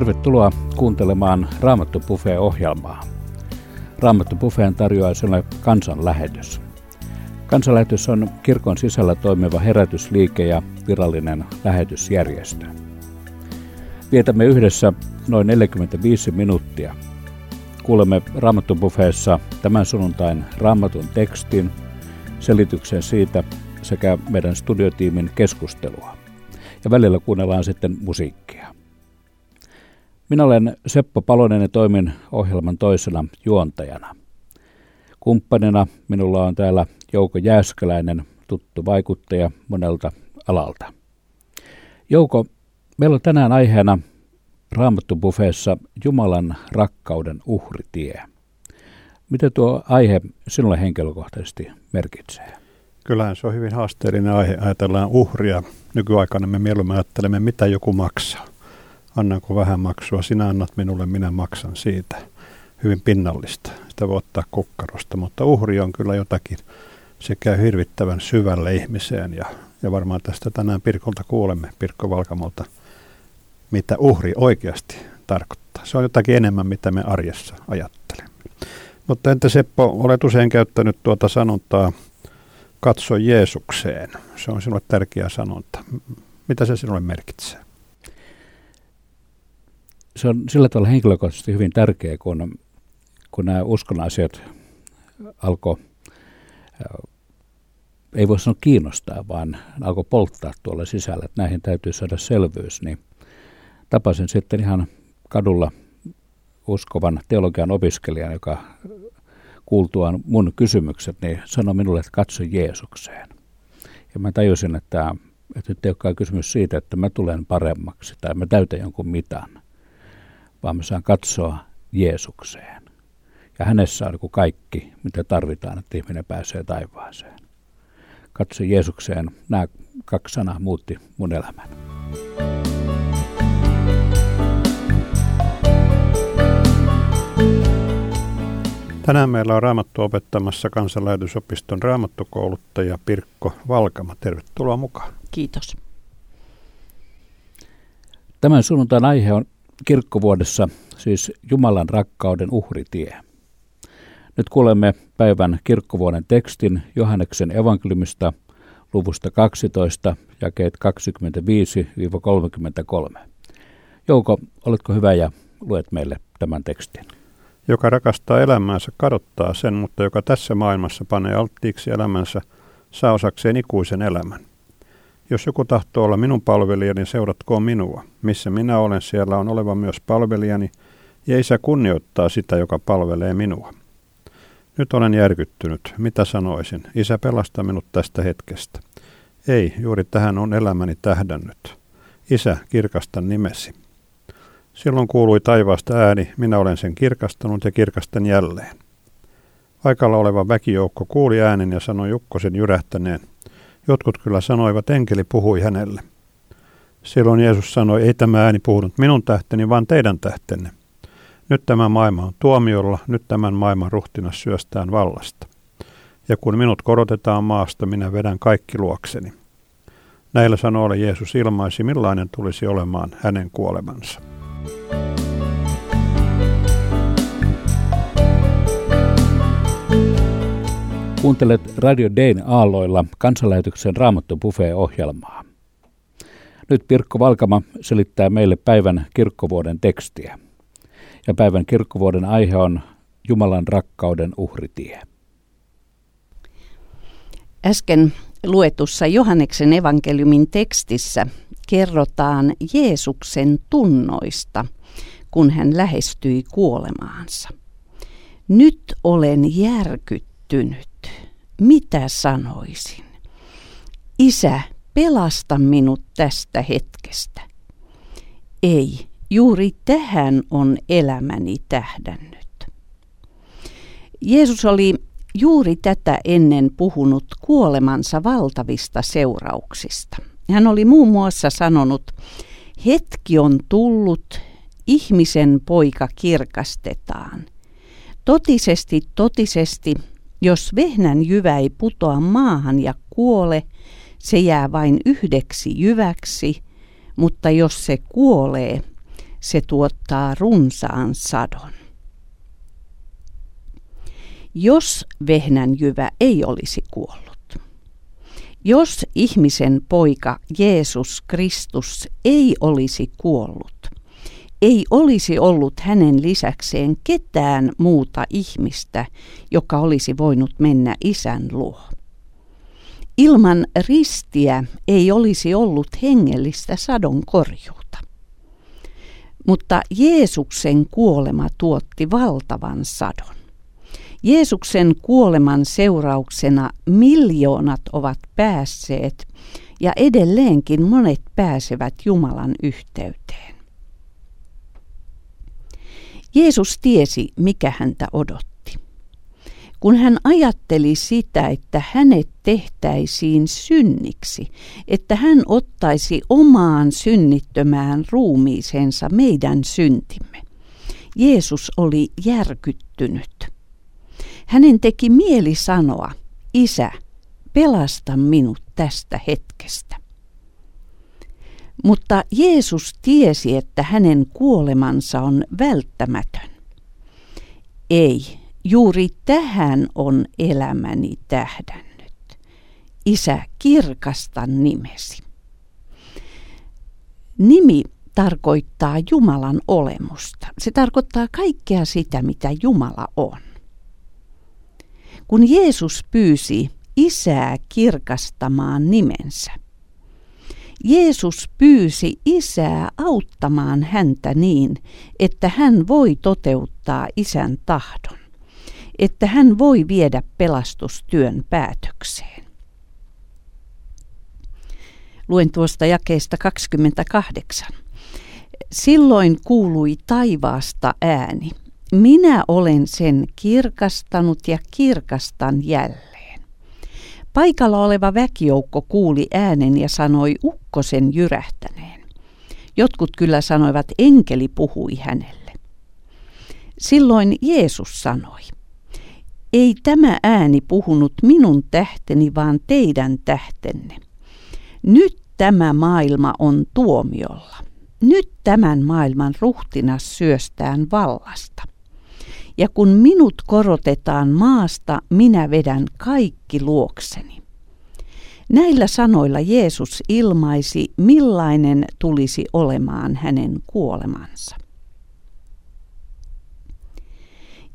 Tervetuloa kuuntelemaan Raamattu Buffet-ohjelmaa. Raamattu Buffeen tarjoaa sinulle kansanlähetys. Kansanlähetys on kirkon sisällä toimiva herätysliike ja virallinen lähetysjärjestö. Vietämme yhdessä noin 45 minuuttia. Kuulemme Raamattu Buffeessa tämän sunnuntain raamatun tekstin, selityksen siitä sekä meidän studiotiimin keskustelua. Ja välillä kuunnellaan sitten musiikkia. Minä olen Seppo Palonen ja toimin ohjelman toisena juontajana. Kumppanina minulla on täällä Jouko Jääskeläinen, tuttu vaikuttaja monelta alalta. Jouko, meillä on tänään aiheena Raamattu-bufeessa Jumalan rakkauden uhritie. Mitä tuo aihe sinulle henkilökohtaisesti merkitsee? Kyllähän se on hyvin haasteellinen aihe. Ajatellaan uhria. Nykyaikana me mieluummin ajattelemme, mitä joku maksaa annanko vähän maksua, sinä annat minulle, minä maksan siitä. Hyvin pinnallista. Sitä voi ottaa kukkarosta, mutta uhri on kyllä jotakin. Se käy hirvittävän syvälle ihmiseen ja, ja varmaan tästä tänään Pirkolta kuulemme, Pirkko Valkamolta, mitä uhri oikeasti tarkoittaa. Se on jotakin enemmän, mitä me arjessa ajattelemme. Mutta entä Seppo, olet usein käyttänyt tuota sanontaa, katso Jeesukseen. Se on sinulle tärkeä sanonta. Mitä se sinulle merkitsee? Se on sillä tavalla henkilökohtaisesti hyvin tärkeä, kun, kun nämä uskon asiat alkoi, ei voi sanoa kiinnostaa, vaan alkoi polttaa tuolla sisällä, että näihin täytyy saada selvyys, niin tapasin sitten ihan kadulla uskovan teologian opiskelijan, joka kuultuaan mun kysymykset, niin sanoi minulle, että katso Jeesukseen. Ja mä tajusin, että, että nyt ei olekaan kysymys siitä, että mä tulen paremmaksi tai mä täytän jonkun mitan, vaan me saan katsoa Jeesukseen. Ja hänessä on niin kaikki, mitä tarvitaan, että ihminen pääsee taivaaseen. Katso Jeesukseen. Nämä kaksi sanaa muutti mun elämän. Tänään meillä on Raamattu opettamassa kansanlähetysopiston raamattukouluttaja Pirkko Valkama. Tervetuloa mukaan. Kiitos. Tämän sunnuntain aihe on kirkkovuodessa siis Jumalan rakkauden uhritie. Nyt kuulemme päivän kirkkovuoden tekstin Johanneksen evankeliumista luvusta 12, jakeet 25-33. Jouko, oletko hyvä ja luet meille tämän tekstin? Joka rakastaa elämäänsä kadottaa sen, mutta joka tässä maailmassa panee alttiiksi elämänsä, saa osakseen ikuisen elämän. Jos joku tahtoo olla minun palvelijani, seuratkoon minua. Missä minä olen, siellä on oleva myös palvelijani, ja isä kunnioittaa sitä, joka palvelee minua. Nyt olen järkyttynyt. Mitä sanoisin? Isä pelasta minut tästä hetkestä. Ei, juuri tähän on elämäni tähdännyt. Isä, kirkasta nimesi. Silloin kuului taivaasta ääni, minä olen sen kirkastanut ja kirkastan jälleen. Paikalla oleva väkijoukko kuuli äänen ja sanoi Jukkosen jyrähtäneen, Jotkut kyllä sanoivat, enkeli puhui hänelle. Silloin Jeesus sanoi, ei tämä ääni puhunut minun tähteni, vaan teidän tähtenne. Nyt tämä maailma on tuomiolla, nyt tämän maailman ruhtinas syöstään vallasta. Ja kun minut korotetaan maasta, minä vedän kaikki luokseni. Näillä sanoilla Jeesus ilmaisi, millainen tulisi olemaan hänen kuolemansa. Kuuntelet Radio Dayn aalloilla kansanlähetyksen Raamattu Buffet-ohjelmaa. Nyt Pirkko Valkama selittää meille päivän kirkkovuoden tekstiä. Ja päivän kirkkovuoden aihe on Jumalan rakkauden uhritie. Äsken luetussa Johanneksen evankeliumin tekstissä kerrotaan Jeesuksen tunnoista, kun hän lähestyi kuolemaansa. Nyt olen järkyttynyt mitä sanoisin? Isä, pelasta minut tästä hetkestä. Ei, juuri tähän on elämäni tähdännyt. Jeesus oli juuri tätä ennen puhunut kuolemansa valtavista seurauksista. Hän oli muun muassa sanonut, hetki on tullut, ihmisen poika kirkastetaan. Totisesti, totisesti, jos vehnän jyvä ei putoa maahan ja kuole, se jää vain yhdeksi jyväksi, mutta jos se kuolee, se tuottaa runsaan sadon. Jos vehnänjyvä ei olisi kuollut, jos ihmisen poika Jeesus Kristus ei olisi kuollut, ei olisi ollut hänen lisäkseen ketään muuta ihmistä, joka olisi voinut mennä isän luo. Ilman ristiä ei olisi ollut hengellistä sadon korjuuta. Mutta Jeesuksen kuolema tuotti valtavan sadon. Jeesuksen kuoleman seurauksena miljoonat ovat päässeet ja edelleenkin monet pääsevät Jumalan yhteyteen. Jeesus tiesi, mikä häntä odotti. Kun hän ajatteli sitä, että hänet tehtäisiin synniksi, että hän ottaisi omaan synnittömään ruumiisensa meidän syntimme. Jeesus oli järkyttynyt. Hänen teki mieli sanoa, Isä, pelasta minut tästä hetkestä. Mutta Jeesus tiesi, että hänen kuolemansa on välttämätön. Ei, juuri tähän on elämäni tähdännyt. Isä, kirkasta nimesi. Nimi tarkoittaa Jumalan olemusta. Se tarkoittaa kaikkea sitä, mitä Jumala on. Kun Jeesus pyysi isää kirkastamaan nimensä, Jeesus pyysi isää auttamaan häntä niin, että hän voi toteuttaa isän tahdon, että hän voi viedä pelastustyön päätökseen. Luen tuosta jakeesta 28. Silloin kuului taivaasta ääni. Minä olen sen kirkastanut ja kirkastan jälleen. Paikalla oleva väkijoukko kuuli äänen ja sanoi ukkosen jyrähtäneen. Jotkut kyllä sanoivat, enkeli puhui hänelle. Silloin Jeesus sanoi, ei tämä ääni puhunut minun tähteni, vaan teidän tähtenne. Nyt tämä maailma on tuomiolla. Nyt tämän maailman ruhtinas syöstään vallasta. Ja kun minut korotetaan maasta, minä vedän kaikki luokseni. Näillä sanoilla Jeesus ilmaisi, millainen tulisi olemaan hänen kuolemansa.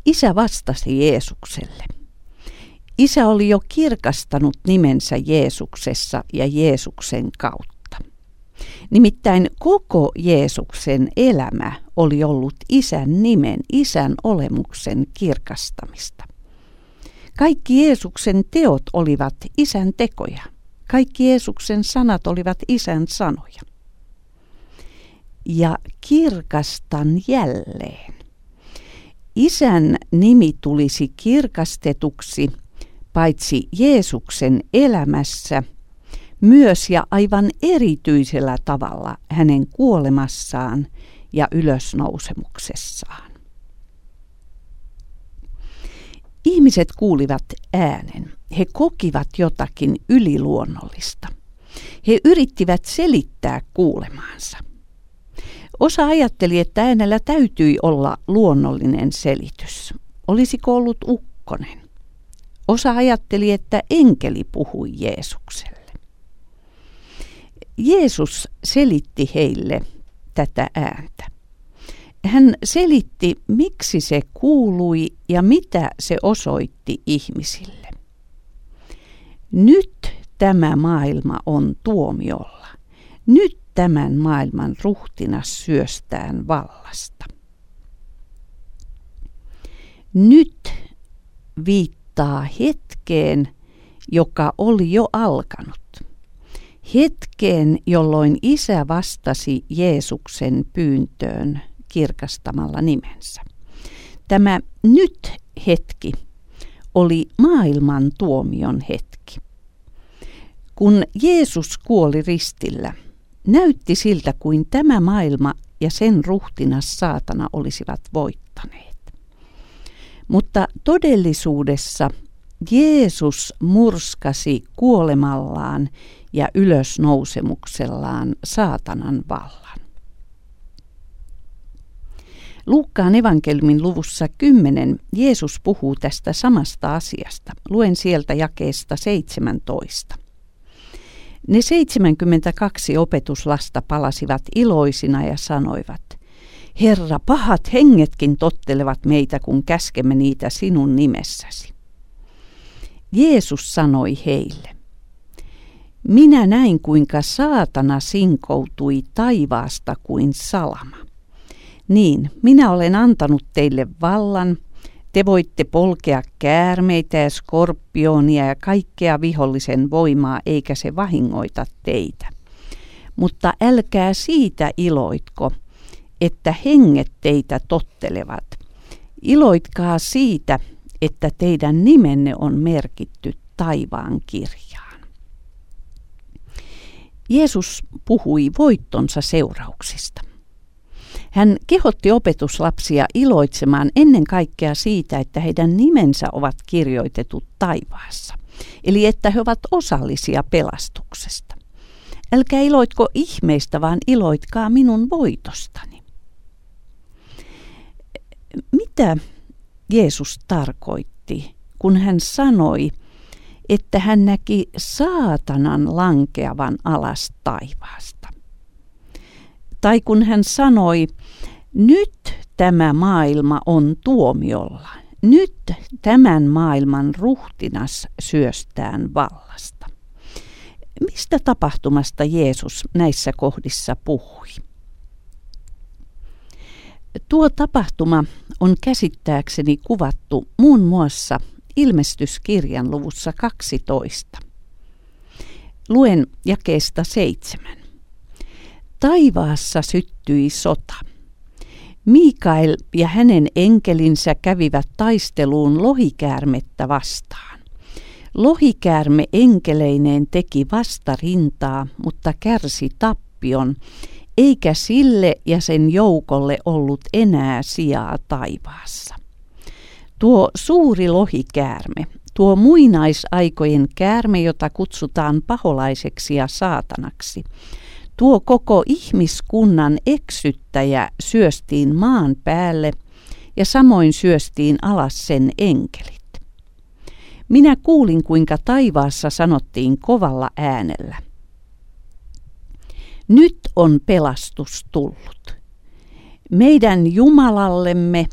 Isä vastasi Jeesukselle. Isä oli jo kirkastanut nimensä Jeesuksessa ja Jeesuksen kautta. Nimittäin koko Jeesuksen elämä oli ollut isän nimen, isän olemuksen kirkastamista. Kaikki Jeesuksen teot olivat isän tekoja. Kaikki Jeesuksen sanat olivat isän sanoja. Ja kirkastan jälleen. Isän nimi tulisi kirkastetuksi paitsi Jeesuksen elämässä – myös ja aivan erityisellä tavalla hänen kuolemassaan ja ylösnousemuksessaan. Ihmiset kuulivat äänen. He kokivat jotakin yliluonnollista. He yrittivät selittää kuulemaansa. Osa ajatteli, että äänellä täytyi olla luonnollinen selitys. Olisiko ollut ukkonen? Osa ajatteli, että enkeli puhui Jeesukselle. Jeesus selitti heille tätä ääntä. Hän selitti, miksi se kuului ja mitä se osoitti ihmisille. Nyt tämä maailma on tuomiolla. Nyt tämän maailman ruhtinas syöstään vallasta. Nyt viittaa hetkeen, joka oli jo alkanut hetkeen, jolloin isä vastasi Jeesuksen pyyntöön kirkastamalla nimensä. Tämä nyt hetki oli maailman tuomion hetki. Kun Jeesus kuoli ristillä, näytti siltä kuin tämä maailma ja sen ruhtinas saatana olisivat voittaneet. Mutta todellisuudessa Jeesus murskasi kuolemallaan ja ylösnousemuksellaan saatanan vallan. Luukkaan evankeliumin luvussa 10 Jeesus puhuu tästä samasta asiasta. Luen sieltä jakeesta 17. Ne 72 opetuslasta palasivat iloisina ja sanoivat, Herra, pahat hengetkin tottelevat meitä, kun käskemme niitä sinun nimessäsi. Jeesus sanoi heille, minä näin kuinka saatana sinkoutui taivaasta kuin salama. Niin, minä olen antanut teille vallan, te voitte polkea käärmeitä ja skorpionia ja kaikkea vihollisen voimaa, eikä se vahingoita teitä. Mutta älkää siitä iloitko, että henget teitä tottelevat. Iloitkaa siitä, että teidän nimenne on merkitty taivaan kirjaan. Jeesus puhui voittonsa seurauksista. Hän kehotti opetuslapsia iloitsemaan ennen kaikkea siitä, että heidän nimensä ovat kirjoitetut taivaassa, eli että he ovat osallisia pelastuksesta. Älkää iloitko ihmeistä, vaan iloitkaa minun voitostani. Mitä Jeesus tarkoitti, kun hän sanoi, että hän näki saatanan lankeavan alas taivaasta? Tai kun hän sanoi, nyt tämä maailma on tuomiolla, nyt tämän maailman ruhtinas syöstään vallasta. Mistä tapahtumasta Jeesus näissä kohdissa puhui? Tuo tapahtuma on käsittääkseni kuvattu muun muassa ilmestyskirjan luvussa 12. Luen jakeesta seitsemän. Taivaassa syttyi sota. Mikael ja hänen enkelinsä kävivät taisteluun lohikäärmettä vastaan. Lohikäärme enkeleineen teki vastarintaa, mutta kärsi tappion, eikä sille ja sen joukolle ollut enää sijaa taivaassa. Tuo suuri lohikäärme, tuo muinaisaikojen käärme, jota kutsutaan paholaiseksi ja saatanaksi, tuo koko ihmiskunnan eksyttäjä syöstiin maan päälle ja samoin syöstiin alas sen enkelit. Minä kuulin, kuinka taivaassa sanottiin kovalla äänellä. Nyt on pelastus tullut. Meidän Jumalallemme,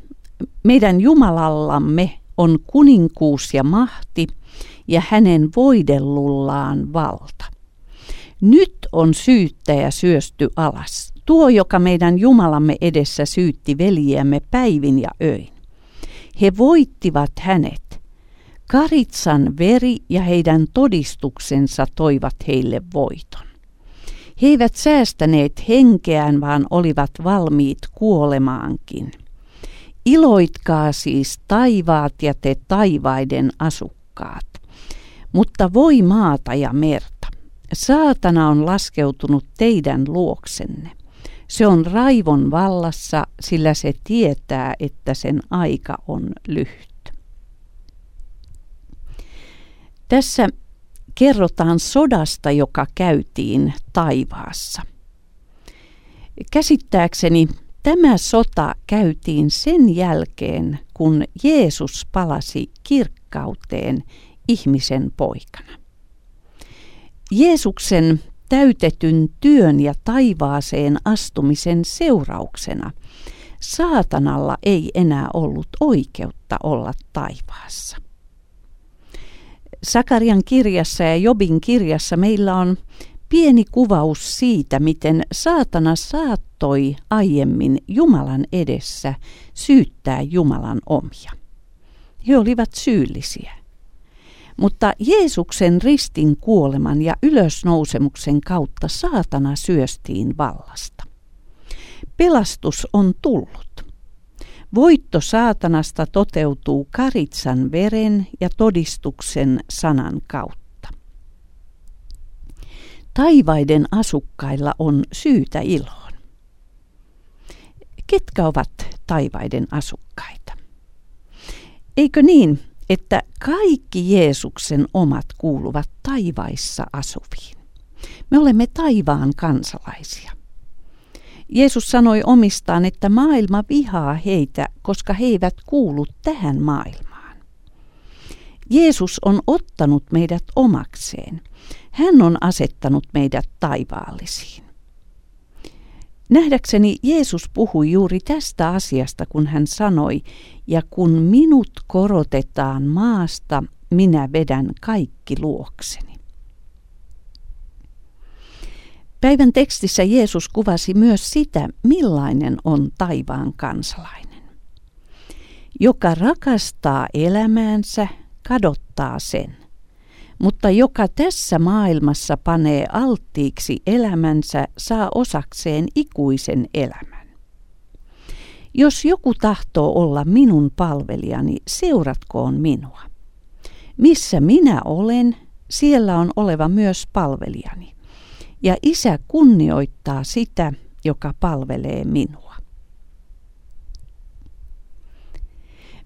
meidän Jumalallamme on kuninkuus ja mahti ja hänen voidellullaan valta. Nyt on syyttäjä syösty alas, tuo joka meidän Jumalamme edessä syytti veljiämme päivin ja öin. He voittivat hänet. Karitsan veri ja heidän todistuksensa toivat heille voiton. He eivät säästäneet henkeään, vaan olivat valmiit kuolemaankin. Iloitkaa siis taivaat ja te taivaiden asukkaat. Mutta voi maata ja merta. Saatana on laskeutunut teidän luoksenne. Se on raivon vallassa, sillä se tietää, että sen aika on lyhyt. Tässä kerrotaan sodasta, joka käytiin taivaassa. Käsittääkseni tämä sota käytiin sen jälkeen, kun Jeesus palasi kirkkauteen ihmisen poikana. Jeesuksen täytetyn työn ja taivaaseen astumisen seurauksena saatanalla ei enää ollut oikeutta olla taivaassa. Sakarian kirjassa ja Jobin kirjassa meillä on pieni kuvaus siitä, miten saatana saattoi aiemmin Jumalan edessä syyttää Jumalan omia. He olivat syyllisiä. Mutta Jeesuksen ristin kuoleman ja ylösnousemuksen kautta saatana syöstiin vallasta. Pelastus on tullut. Voitto saatanasta toteutuu karitsan veren ja todistuksen sanan kautta. Taivaiden asukkailla on syytä iloon. Ketkä ovat taivaiden asukkaita? Eikö niin, että kaikki Jeesuksen omat kuuluvat taivaissa asuviin? Me olemme taivaan kansalaisia. Jeesus sanoi omistaan, että maailma vihaa heitä, koska he eivät kuulu tähän maailmaan. Jeesus on ottanut meidät omakseen. Hän on asettanut meidät taivaallisiin. Nähdäkseni Jeesus puhui juuri tästä asiasta, kun hän sanoi, ja kun minut korotetaan maasta, minä vedän kaikki luokseni. Päivän tekstissä Jeesus kuvasi myös sitä, millainen on taivaan kansalainen. Joka rakastaa elämäänsä, kadottaa sen mutta joka tässä maailmassa panee alttiiksi elämänsä, saa osakseen ikuisen elämän. Jos joku tahtoo olla minun palvelijani, seuratkoon minua. Missä minä olen, siellä on oleva myös palvelijani. Ja isä kunnioittaa sitä, joka palvelee minua.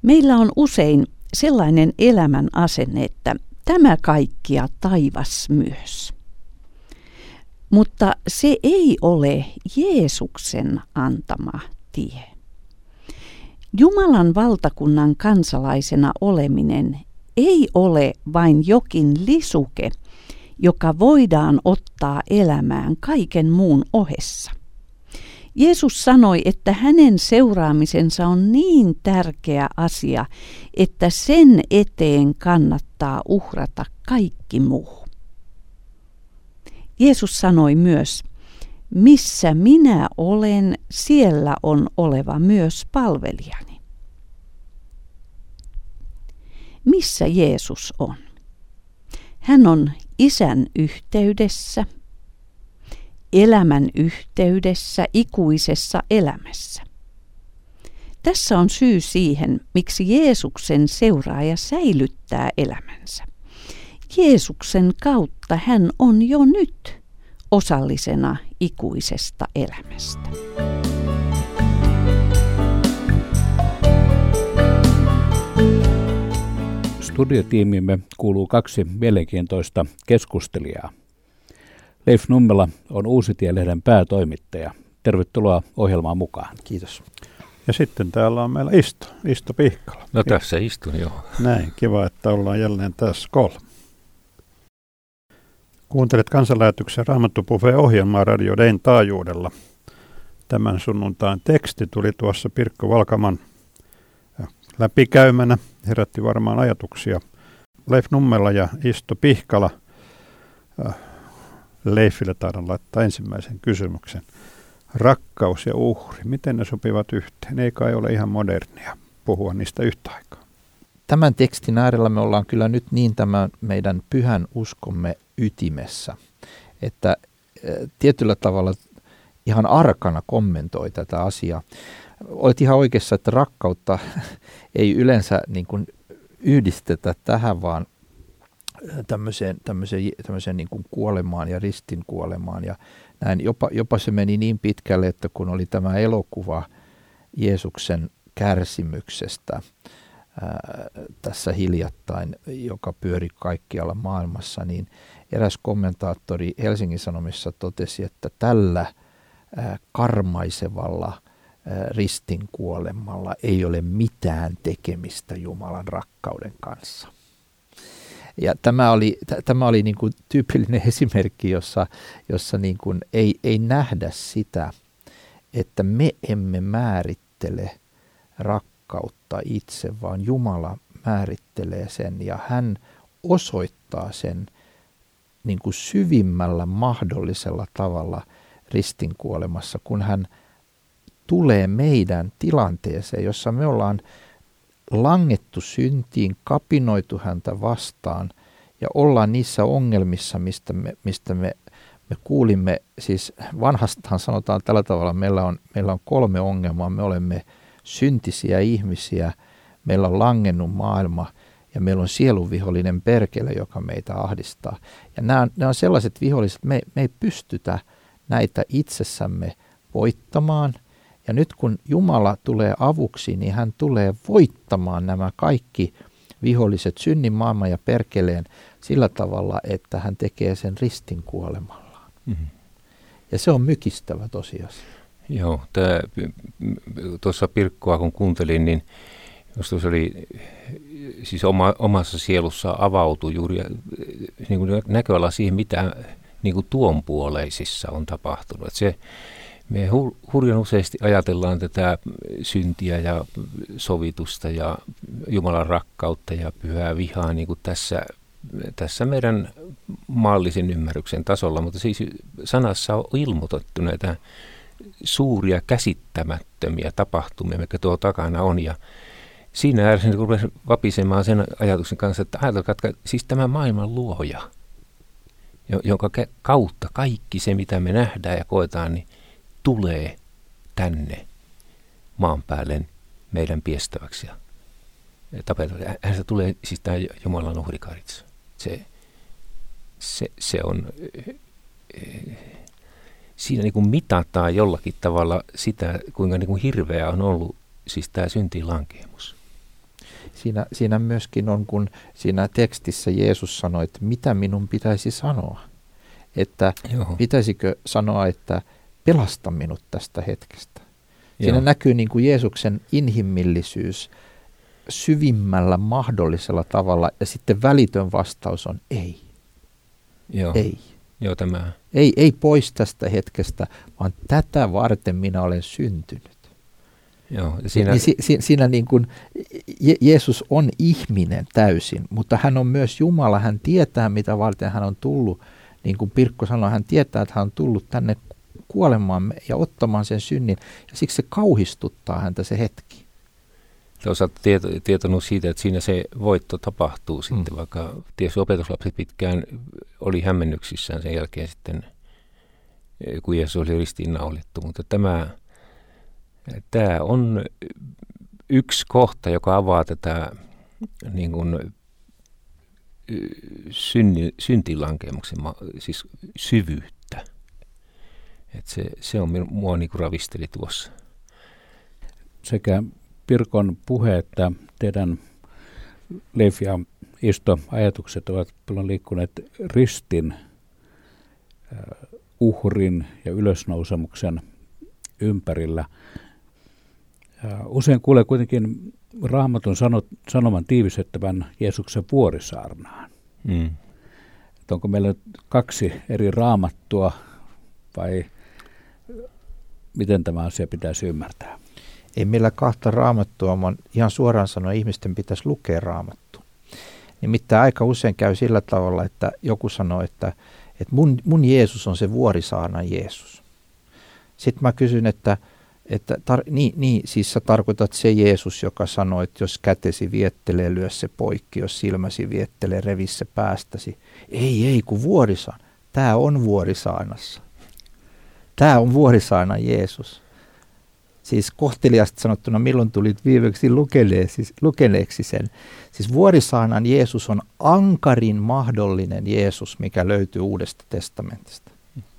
Meillä on usein sellainen elämän asenne, että tämä kaikkia taivas myös. Mutta se ei ole Jeesuksen antama tie. Jumalan valtakunnan kansalaisena oleminen ei ole vain jokin lisuke, joka voidaan ottaa elämään kaiken muun ohessa. Jeesus sanoi, että hänen seuraamisensa on niin tärkeä asia, että sen eteen kannattaa uhrata kaikki muu. Jeesus sanoi myös, missä minä olen, siellä on oleva myös palvelijani. Missä Jeesus on? Hän on isän yhteydessä – elämän yhteydessä, ikuisessa elämässä. Tässä on syy siihen, miksi Jeesuksen seuraaja säilyttää elämänsä. Jeesuksen kautta hän on jo nyt osallisena ikuisesta elämästä. Studiotiimimme kuuluu kaksi mielenkiintoista keskustelijaa. Leif Nummela on Uusitie-lehden päätoimittaja. Tervetuloa ohjelmaan mukaan. Kiitos. Ja sitten täällä on meillä Isto, Isto Pihkala. No tässä istun jo. Näin, kiva, että ollaan jälleen tässä koolla. Kuuntelet kansanlähetyksen Raamattupuheen ohjelmaa Radio Dayn taajuudella. Tämän sunnuntain teksti tuli tuossa Pirkko Valkaman äh, läpikäymänä, herätti varmaan ajatuksia. Leif Nummela ja Isto Pihkala äh, Leifille taidan laittaa ensimmäisen kysymyksen. Rakkaus ja uhri, miten ne sopivat yhteen? Ei kai ole ihan modernia puhua niistä yhtä aikaa. Tämän tekstin äärellä me ollaan kyllä nyt niin tämän meidän pyhän uskomme ytimessä, että eh, tietyllä tavalla ihan arkana kommentoi tätä asiaa. Olet ihan oikeassa, että rakkautta ei yleensä niin kuin yhdistetä tähän, vaan tämmöiseen, tämmöiseen, tämmöiseen niin kuin kuolemaan ja ristin kuolemaan. Ja näin. Jopa, jopa se meni niin pitkälle, että kun oli tämä elokuva Jeesuksen kärsimyksestä ää, tässä hiljattain, joka pyöri kaikkialla maailmassa, niin eräs kommentaattori Helsingin Sanomissa totesi, että tällä ää, karmaisevalla ristin kuolemalla ei ole mitään tekemistä Jumalan rakkauden kanssa. Ja tämä oli, t- tämä oli niin kuin tyypillinen esimerkki, jossa, jossa niin kuin ei, ei nähdä sitä, että me emme määrittele rakkautta itse, vaan Jumala määrittelee sen ja hän osoittaa sen niin kuin syvimmällä mahdollisella tavalla ristinkuolemassa, kun hän tulee meidän tilanteeseen, jossa me ollaan langettu syntiin, kapinoitu häntä vastaan ja ollaan niissä ongelmissa, mistä me, mistä me, me kuulimme, siis vanhastaan sanotaan tällä tavalla, meillä on, meillä on kolme ongelmaa, me olemme syntisiä ihmisiä, meillä on langennut maailma ja meillä on sielunvihollinen perkele, joka meitä ahdistaa. Ja nämä, nämä on sellaiset viholliset, me, me ei pystytä näitä itsessämme voittamaan – ja nyt kun Jumala tulee avuksi, niin hän tulee voittamaan nämä kaikki viholliset synnin, maailman ja perkeleen sillä tavalla, että hän tekee sen ristin kuolemallaan. Mm-hmm. Ja se on mykistävä tosiasia. Joo, tuossa Pirkkoa kun kuuntelin, niin se oli, siis oma, omassa sielussa avautui juuri niin kuin näköala siihen, mitä niin kuin tuonpuoleisissa on tapahtunut. Että se, me hurjan useasti ajatellaan tätä syntiä ja sovitusta ja Jumalan rakkautta ja pyhää vihaa niin kuin tässä, tässä meidän maallisen ymmärryksen tasolla, mutta siis sanassa on ilmoitettu näitä suuria käsittämättömiä tapahtumia, mikä tuo takana on. Ja siinä ääressä niin rupesin vapisemaan sen ajatuksen kanssa, että ajatelkaa, että siis tämä maailman luoja, jonka kautta kaikki se, mitä me nähdään ja koetaan, niin tulee tänne maan päälle meidän piestäväksi ja tapetaksi. Hänestä tulee siis tämä Jumalan uhrikaritsa. Se, se, se on, siinä niin kuin mitataan jollakin tavalla sitä, kuinka niin kuin hirveä on ollut siis tämä syntiin lankeemus siinä, siinä myöskin on, kun siinä tekstissä Jeesus sanoi, että mitä minun pitäisi sanoa. Että Joo. pitäisikö sanoa, että pelasta minut tästä hetkestä. Siinä Joo. näkyy niin kuin Jeesuksen inhimillisyys syvimmällä mahdollisella tavalla ja sitten välitön vastaus on ei. Joo. Ei. Joo, tämä. Ei, ei pois tästä hetkestä, vaan tätä varten minä olen syntynyt. Joo, ja siinä, niin si, si, siinä niin kuin, Je- Jeesus on ihminen täysin, mutta hän on myös Jumala. Hän tietää, mitä varten hän on tullut. Niin kuin Pirkko sanoi, hän tietää, että hän on tullut tänne kuolemaan ja ottamaan sen synnin. Ja siksi se kauhistuttaa häntä se hetki. Olet tieto, tietonut siitä, että siinä se voitto tapahtuu sitten, mm. vaikka tietysti opetuslapset pitkään oli hämmennyksissään sen jälkeen sitten, kun Jeesus oli ristiinnaulittu. Mutta tämä Tämä on yksi kohta, joka avaa tätä niin kuin, synni, syntilankemuksen siis syvyyttä. Et se, se on mua niin kuin ravisteli tuossa. Sekä Pirkon puhe että teidän Leif ja Isto ajatukset ovat paljon liikkuneet ristin, uhrin ja ylösnousemuksen ympärillä – Usein kuulee kuitenkin raamatun sanot, sanoman tiivistettävän Jeesuksen vuorisaarnaan. Mm. Että onko meillä nyt kaksi eri raamattua vai miten tämä asia pitäisi ymmärtää? Ei meillä kahta raamattua, vaan ihan suoraan sanoen ihmisten pitäisi lukea raamattu. Nimittäin aika usein käy sillä tavalla, että joku sanoo, että, että mun, mun Jeesus on se vuorisaarnan Jeesus. Sitten mä kysyn, että että tar- niin, niin, siis sä tarkoitat se Jeesus, joka sanoi, että jos kätesi viettelee, lyö se poikki, jos silmäsi viettelee, revi se päästäsi. Ei, ei, kun vuorisaan. Tämä on vuorisaanassa. Tämä on vuorisaana Jeesus. Siis kohteliasta sanottuna, milloin tulit viimeksi lukeneeksi, lukeneeksi sen. Siis vuorisaanan Jeesus on ankarin mahdollinen Jeesus, mikä löytyy Uudesta testamentista.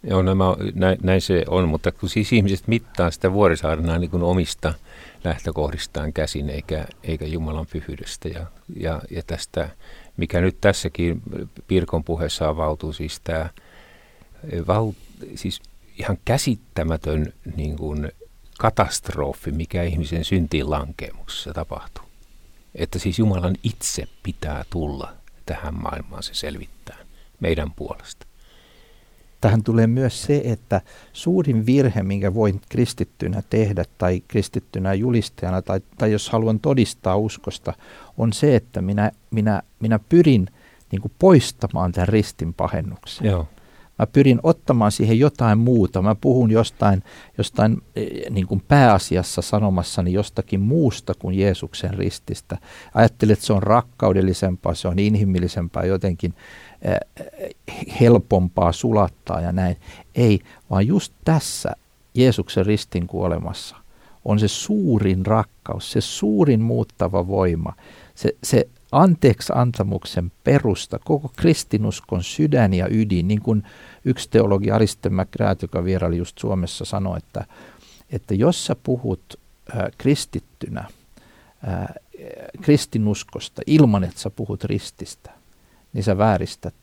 Joo, nämä, näin, näin se on, mutta kun siis ihmiset mittaa sitä vuorisaarnaa niin omista lähtökohdistaan käsin, eikä, eikä Jumalan pyhyydestä. Ja, ja, ja tästä, mikä nyt tässäkin Pirkon puheessa avautuu, siis tämä val, siis ihan käsittämätön niin kuin katastrofi, mikä ihmisen syntiin lankemuksessa tapahtuu. Että siis Jumalan itse pitää tulla tähän maailmaan se selvittää meidän puolesta tähän tulee myös se, että suurin virhe, minkä voin kristittynä tehdä tai kristittynä julistajana tai, tai jos haluan todistaa uskosta, on se, että minä, minä, minä pyrin niin kuin poistamaan tämän ristin pahennuksen. Joo. Mä pyrin ottamaan siihen jotain muuta. Mä puhun jostain, jostain eh, niin kuin pääasiassa sanomassani jostakin muusta kuin Jeesuksen rististä. Ajattelen, että se on rakkaudellisempaa, se on inhimillisempää jotenkin helpompaa sulattaa ja näin. Ei, vaan just tässä Jeesuksen ristin kuolemassa on se suurin rakkaus, se suurin muuttava voima, se, se anteeksi antamuksen perusta, koko kristinuskon sydän ja ydin, niin kuin yksi teologi Ariste McGrath, joka vieraili just Suomessa, sanoi, että, että jos sä puhut äh, kristittynä äh, kristinuskosta ilman, että sä puhut rististä, niin sä vääristät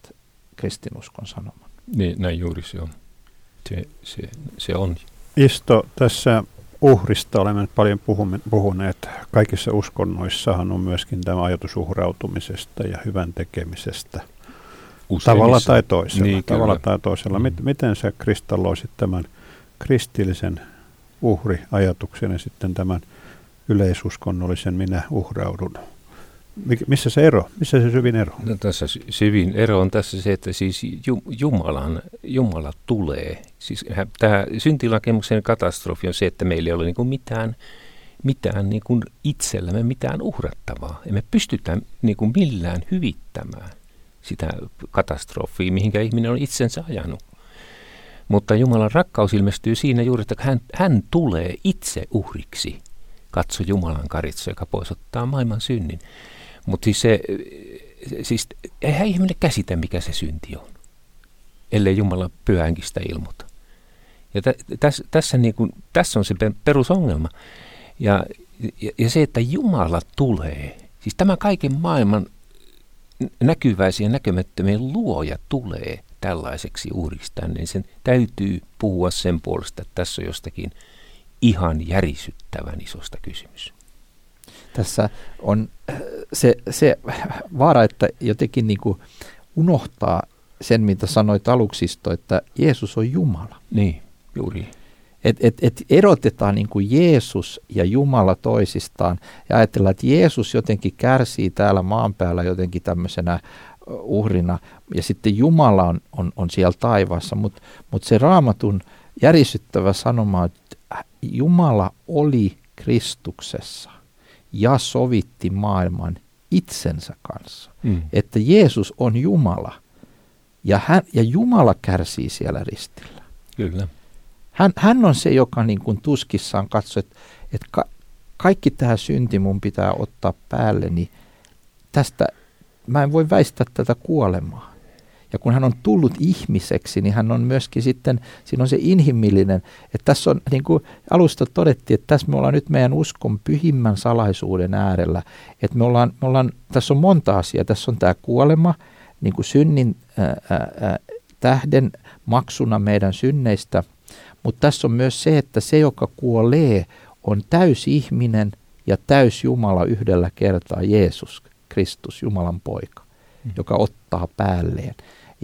kristinuskon sanoman. Niin, näin juuri se on. Se, se, se on. Isto, tässä uhrista olemme nyt paljon puhuneet. Kaikissa uskonnoissahan on myöskin tämä ajatus uhrautumisesta ja hyvän tekemisestä. Useimmissa. Tavalla tai toisella. Niin, tavalla tai toisella. Mm. Miten sä kristalloisit tämän kristillisen uhriajatuksen ja sitten tämän yleisuskonnollisen minä uhraudun? Missä se ero? Missä se syvin ero? No, tässä syvin ero on tässä se, että siis Jumalan, Jumala tulee. Siis tämä syntilakemuksen katastrofi on se, että meillä ei ole niin mitään, mitään niin kuin itsellämme mitään uhrattavaa. Emme pystytä niin kuin millään hyvittämään sitä katastrofia, mihinkä ihminen on itsensä ajanut. Mutta Jumalan rakkaus ilmestyy siinä juuri, että hän, hän tulee itse uhriksi. Katso Jumalan karitso, joka poisottaa maailman synnin. Mutta siis, se, siis eihän ihminen käsitä, mikä se synti on, ellei Jumala pyhänkin sitä ilmoita. Ja tä, täs, tässä, niin kuin, tässä on se perusongelma. Ja, ja, ja se, että Jumala tulee, siis tämä kaiken maailman näkyväisiä ja näkymättömien luoja tulee tällaiseksi tänne, niin sen täytyy puhua sen puolesta, että tässä on jostakin ihan järisyttävän isosta kysymys. Tässä on äh, se, se vaara, että jotenkin niin kuin unohtaa sen, mitä sanoit aluksisto, että Jeesus on Jumala. Niin, juuri. Et, et, et erotetaan niin kuin Jeesus ja Jumala toisistaan ja ajatellaan, että Jeesus jotenkin kärsii täällä maan päällä jotenkin tämmöisenä uhrina ja sitten Jumala on, on, on siellä taivaassa, mutta mut se raamatun järisyttävä sanoma, että Jumala oli Kristuksessa ja sovitti maailman itsensä kanssa. Mm. Että Jeesus on Jumala ja, hän, ja Jumala kärsii siellä ristillä. Kyllä. Hän, hän on se, joka niin kuin tuskissaan katsoo, että, että ka, kaikki tämä synti mun pitää ottaa päälle, niin tästä mä en voi väistää tätä kuolemaa. Ja kun hän on tullut ihmiseksi, niin hän on myöskin sitten, siinä on se inhimillinen, että tässä on, niin kuin alusta todettiin, että tässä me ollaan nyt meidän uskon pyhimmän salaisuuden äärellä, että me ollaan, me ollaan tässä on monta asiaa, tässä on tämä kuolema, niin kuin synnin ää, ää, tähden maksuna meidän synneistä, mutta tässä on myös se, että se, joka kuolee, on täysihminen ja täys Jumala yhdellä kertaa, Jeesus Kristus, Jumalan poika, mm. joka ottaa päälleen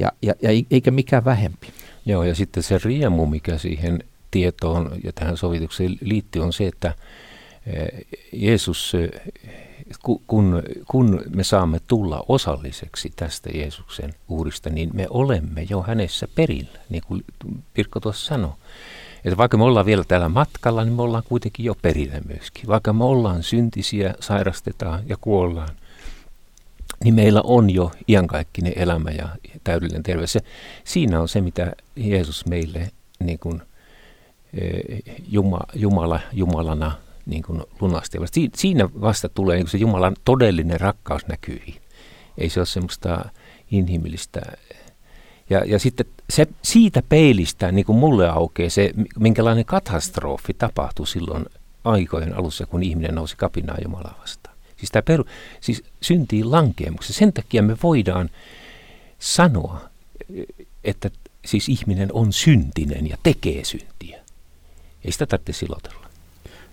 ja, ja, ja eikä mikään vähempi. Joo, ja sitten se riemu, mikä siihen tietoon ja tähän sovitukseen liittyy, on se, että eh, Jeesus, eh, kun, kun me saamme tulla osalliseksi tästä Jeesuksen uhrista, niin me olemme jo hänessä perillä, niin kuin Pirkko tuossa sanoi. Että vaikka me ollaan vielä täällä matkalla, niin me ollaan kuitenkin jo perillä myöskin. Vaikka me ollaan syntisiä, sairastetaan ja kuollaan, niin meillä on jo iankaikkinen elämä ja täydellinen terveys. Se, siinä on se, mitä Jeesus meille niin kuin, e, Juma, Jumala Jumalana niin kuin lunasti. Siinä vasta tulee niin kuin se Jumalan todellinen rakkaus näkyihin. Ei se ole semmoista inhimillistä. Ja, ja sitten se, siitä peilistä niin kuin mulle aukeaa se, minkälainen katastrofi tapahtui silloin aikojen alussa, kun ihminen nousi kapinaan Jumalaa vastaan. Siis, tämä peru, siis syntiin lankeemuksessa. Sen takia me voidaan sanoa, että siis ihminen on syntinen ja tekee syntiä. Ei sitä tarvitse silotella.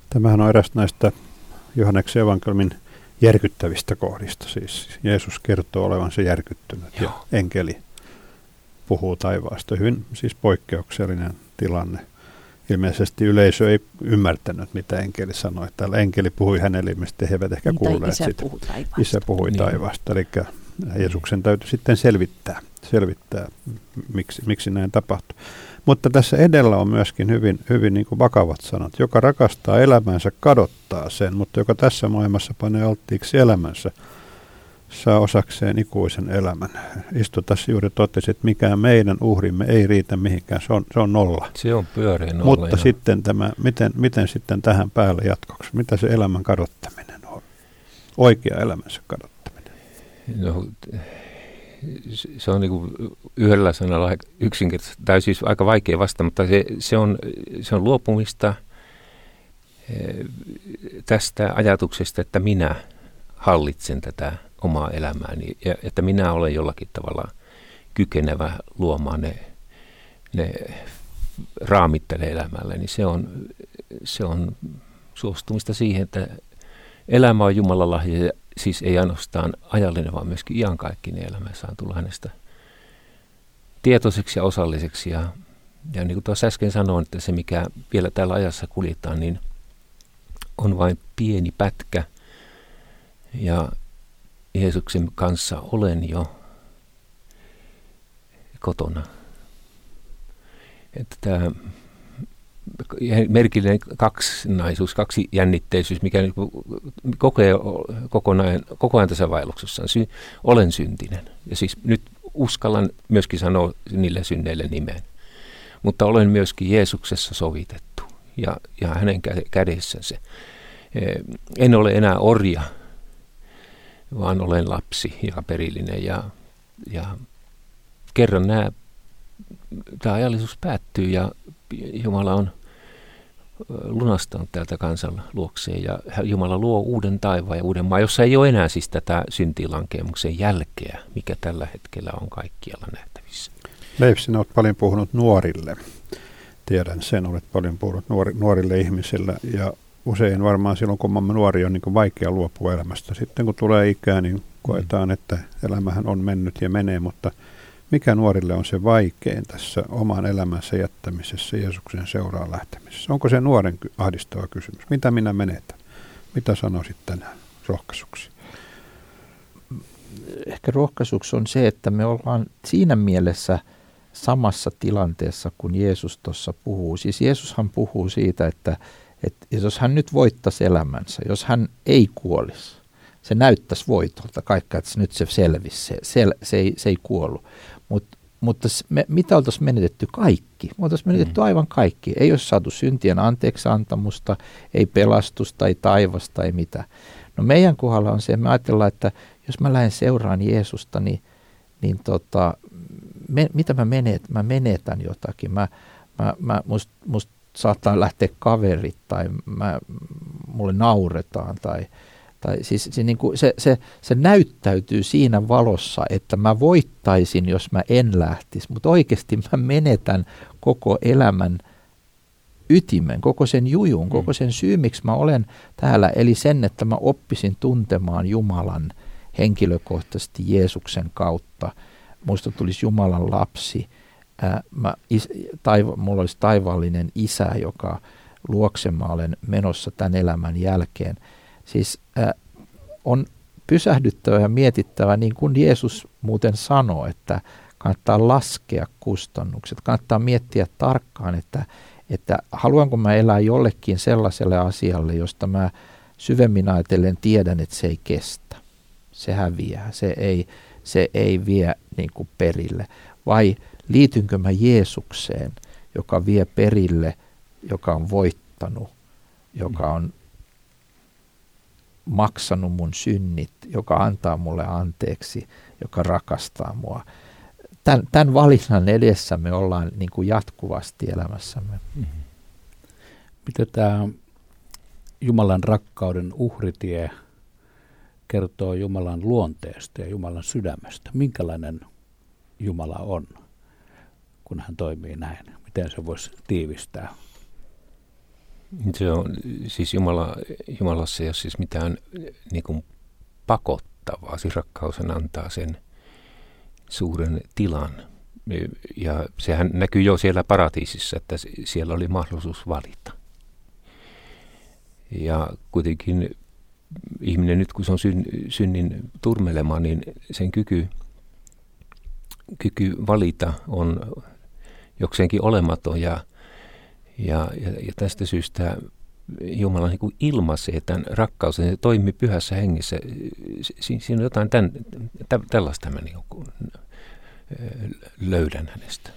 Tämähän on eräs näistä Johanneksen evankeliumin järkyttävistä kohdista. Siis Jeesus kertoo olevansa järkyttynyt Joo. ja enkeli puhuu taivaasta. Hyvin siis poikkeuksellinen tilanne ilmeisesti yleisö ei ymmärtänyt, mitä enkeli sanoi. Täällä enkeli puhui hänelle, mistä he eivät ehkä kuulleet isä sitä. Puhui taivaasta. Isä puhui niin. taivaasta. Eli Jeesuksen täytyy sitten selvittää, selvittää miksi, miksi näin tapahtui. Mutta tässä edellä on myöskin hyvin, hyvin niin kuin vakavat sanat. Joka rakastaa elämänsä, kadottaa sen, mutta joka tässä maailmassa panee alttiiksi elämänsä, saa osakseen ikuisen elämän. Istu tässä juuri totesi, että mikään meidän uhrimme ei riitä mihinkään, se on, se on nolla. Se on pyöreä nolla. Mutta ihan. sitten tämä, miten, miten sitten tähän päälle jatkoksi, mitä se elämän kadottaminen on? Oikea elämänsä kadottaminen. No, se on niin kuin yhdellä sanalla yksinkertaisesti, tai siis aika vaikea vasta, mutta se, se, on, se on luopumista eh, tästä ajatuksesta, että minä hallitsen tätä omaa elämääni ja että minä olen jollakin tavalla kykenevä luomaan ne, ne raamittelee elämälle, niin se on, se on suostumista siihen, että elämä on Jumalan lahja, siis ei ainoastaan ajallinen, vaan myöskin iankaikkinen elämä saa tulla hänestä tietoiseksi ja osalliseksi. Ja, ja niin kuin tuossa äsken sanoin, että se mikä vielä tällä ajassa kuljetaan, niin on vain pieni pätkä. Ja Jeesuksen kanssa olen jo kotona. Että tämä merkillinen kaksinaisuus, kaksi jännitteisyys, mikä kokee koko ajan, koko ajan tässä vaelluksessa sy- olen syntinen. Ja siis nyt uskallan myöskin sanoa niille synneille nimen. Mutta olen myöskin Jeesuksessa sovitettu ja, ja hänen kädessänsä. En ole enää orja, vaan olen lapsi ja perillinen. Ja, ja kerran nämä, tämä ajallisuus päättyy ja Jumala on lunastanut täältä kansan luokseen ja Jumala luo uuden taivaan ja uuden maan, jossa ei ole enää siis tätä syntilankemuksen jälkeä, mikä tällä hetkellä on kaikkialla nähtävissä. Leif, sinä olet paljon puhunut nuorille. Tiedän sen, olet paljon puhunut nuori, nuorille ihmisille ja usein varmaan silloin, kun mä nuori, on niin vaikea luopua elämästä. Sitten kun tulee ikää, niin koetaan, että elämähän on mennyt ja menee, mutta – mikä nuorille on se vaikein tässä oman elämänsä jättämisessä, Jeesuksen seuraan lähtemisessä? Onko se nuoren ahdistava kysymys? Mitä minä menetän? Mitä sanoisit tänään rohkaisuksi? Ehkä rohkaisuksi on se, että me ollaan siinä mielessä samassa tilanteessa, kun Jeesus tuossa puhuu. Siis Jeesushan puhuu siitä, että, että jos hän nyt voittaisi elämänsä, jos hän ei kuolisi, se näyttäisi voitolta kaikkea, että nyt se selvisi, se, se, se, ei, se ei kuollut. Mut, mutta me, mitä oltaisiin menetetty kaikki? Me oltaisiin menetetty mm. aivan kaikki. Ei olisi saatu syntien anteeksi antamusta, ei pelastusta, ei taivasta, ei mitä. No meidän kohdalla on se, että me ajatellaan, että jos mä lähden seuraan Jeesusta, niin, niin tota, me, mitä mä menetän? Mä menetän jotakin. Mä, mä, mä, must, must saattaa lähteä kaverit tai mä, mulle nauretaan tai – tai siis se, niin kuin se, se, se näyttäytyy siinä valossa, että mä voittaisin, jos mä en lähtisi, mutta oikeasti mä menetän koko elämän ytimen, koko sen jujun, mm. koko sen syy, miksi mä olen täällä, eli sen, että mä oppisin tuntemaan Jumalan henkilökohtaisesti Jeesuksen kautta. Muista tulisi Jumalan lapsi. Ää, mä, is, taiva, mulla olisi taivaallinen isä, joka luokse mä olen menossa tämän elämän jälkeen – Siis äh, on pysähdyttävä ja mietittävä, niin kuin Jeesus muuten sanoi, että kannattaa laskea kustannukset, kannattaa miettiä tarkkaan, että, että haluanko mä elää jollekin sellaiselle asialle, josta mä syvemmin ajatellen tiedän, että se ei kestä. Se häviää, se ei, se ei vie niin kuin perille. Vai liitynkö mä Jeesukseen, joka vie perille, joka on voittanut, joka on maksanut mun synnit, joka antaa mulle anteeksi, joka rakastaa mua. Tämän, tämän valinnan edessä me ollaan niin kuin jatkuvasti elämässämme. Mm-hmm. Miten tämä Jumalan rakkauden uhritie kertoo Jumalan luonteesta ja Jumalan sydämestä? Minkälainen Jumala on, kun hän toimii näin? Miten se voisi tiivistää se on siis Jumala, Jumalassa ei ole siis mitään niin kuin pakottavaa. Siis rakkaus antaa sen suuren tilan. Ja sehän näkyy jo siellä paratiisissa, että siellä oli mahdollisuus valita. Ja kuitenkin ihminen nyt kun se on syn, synnin turmelema, niin sen kyky, kyky valita on jokseenkin olematon ja ja, ja, ja tästä syystä Jumala niin ilmaisee tämän rakkauden, se toimii pyhässä hengessä. Si, siinä on jotain tämän, tä, tällaista mä niin kuin, löydän hänestä.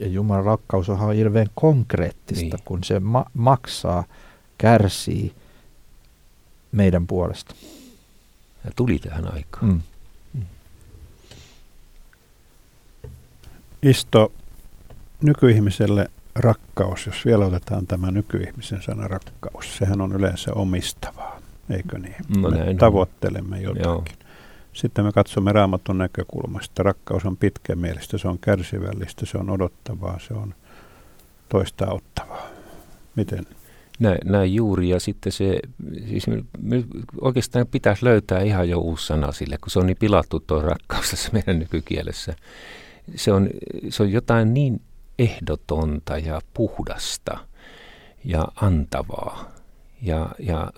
Ja Jumalan rakkaus on hirveän konkreettista, niin. kun se ma- maksaa, kärsii meidän puolesta. Ja tuli tähän aikaan. Mm. Isto, nykyihmiselle rakkaus, jos vielä otetaan tämä nykyihmisen sana rakkaus, sehän on yleensä omistavaa, eikö niin? No me näin tavoittelemme jotakin. Joo. Sitten me katsomme raamatun näkökulmasta. Rakkaus on pitkämielistä, se on kärsivällistä, se on odottavaa, se on toista ottavaa. Miten? Näin, näin juuri, ja sitten se, siis me, me oikeastaan pitäisi löytää ihan jo uusi sana sille, kun se on niin pilattu tuo rakkaus tässä meidän nykykielessä. Se on, se on jotain niin ehdotonta ja puhdasta ja antavaa. Ja, ja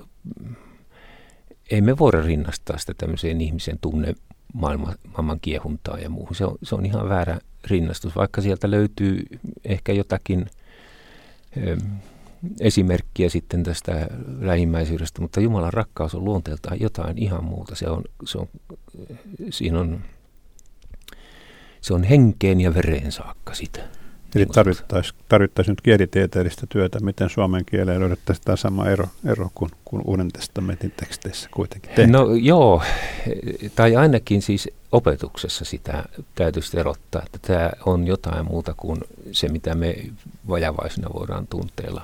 ei me voida rinnastaa sitä tämmöiseen ihmisen tunne maailman, maailman kiehuntaa ja muuhun. Se on, se on ihan väärä rinnastus, vaikka sieltä löytyy ehkä jotakin ö, esimerkkiä sitten tästä lähimmäisyydestä, mutta Jumalan rakkaus on luonteeltaan jotain ihan muuta. Se on, se on, siinä on, se on henkeen ja vereen saakka sitä. Eli tarvittaisiin tarvittais nyt kielitieteellistä työtä, miten suomen kieleen löydettäisiin tämä sama ero, ero kuin, kuin Uuden testamentin teksteissä kuitenkin tehdään. No joo, tai ainakin siis opetuksessa sitä täytyisi erottaa, että tämä on jotain muuta kuin se, mitä me vajavaisina voidaan tunteella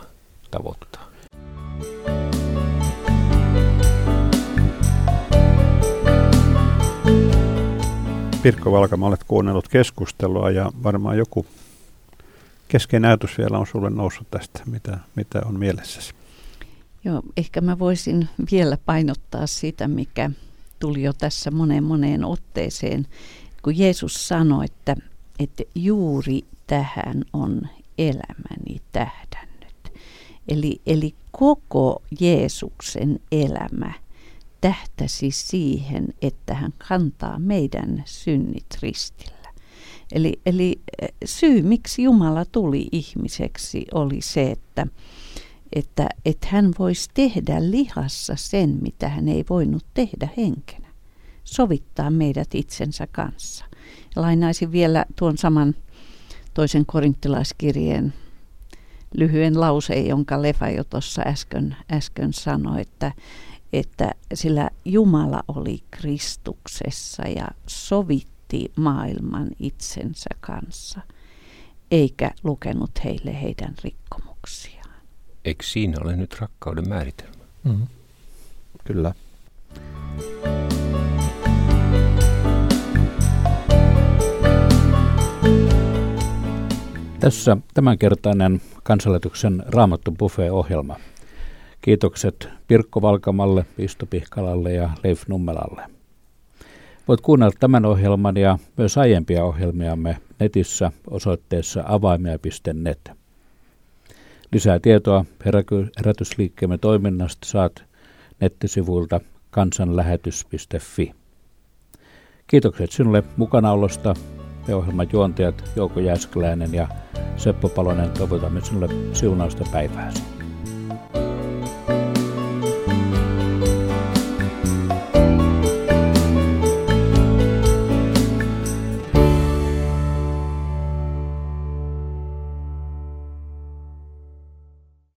tavoittaa. Pirkko Valkama, olet kuunnellut keskustelua ja varmaan joku keskeinen ajatus vielä on sulle noussut tästä, mitä, mitä on mielessäsi? Joo, ehkä mä voisin vielä painottaa sitä, mikä tuli jo tässä moneen moneen otteeseen, kun Jeesus sanoi, että, että juuri tähän on elämäni tähdännyt. Eli, eli koko Jeesuksen elämä tähtäsi siihen, että hän kantaa meidän synnit ristillä. Eli, eli eh, syy, miksi Jumala tuli ihmiseksi, oli se, että, että, että hän voisi tehdä lihassa sen, mitä hän ei voinut tehdä henkenä. Sovittaa meidät itsensä kanssa. Lainaisin vielä tuon saman toisen korinttilaiskirjeen lyhyen lauseen, jonka Lefa jo tuossa äsken, äsken sanoi, että, että sillä Jumala oli Kristuksessa ja sovitti maailman itsensä kanssa, eikä lukenut heille heidän rikkomuksiaan. Eikö siinä ole nyt rakkauden määritelmä? Mm. Kyllä. Tässä tämänkertainen kansanlähetyksen Raamattu Buffet-ohjelma. Kiitokset Pirkko Valkamalle, Pisto Pihkalalle ja Leif Nummelalle. Voit kuunnella tämän ohjelman ja myös aiempia ohjelmiamme netissä osoitteessa avaimia.net. Lisää tietoa herätysliikkeemme toiminnasta saat nettisivuilta kansanlähetys.fi. Kiitokset sinulle mukanaolosta. Me ohjelman juontajat Jouko Jääskeläinen ja Seppo Palonen toivotamme sinulle siunausta päivääsi.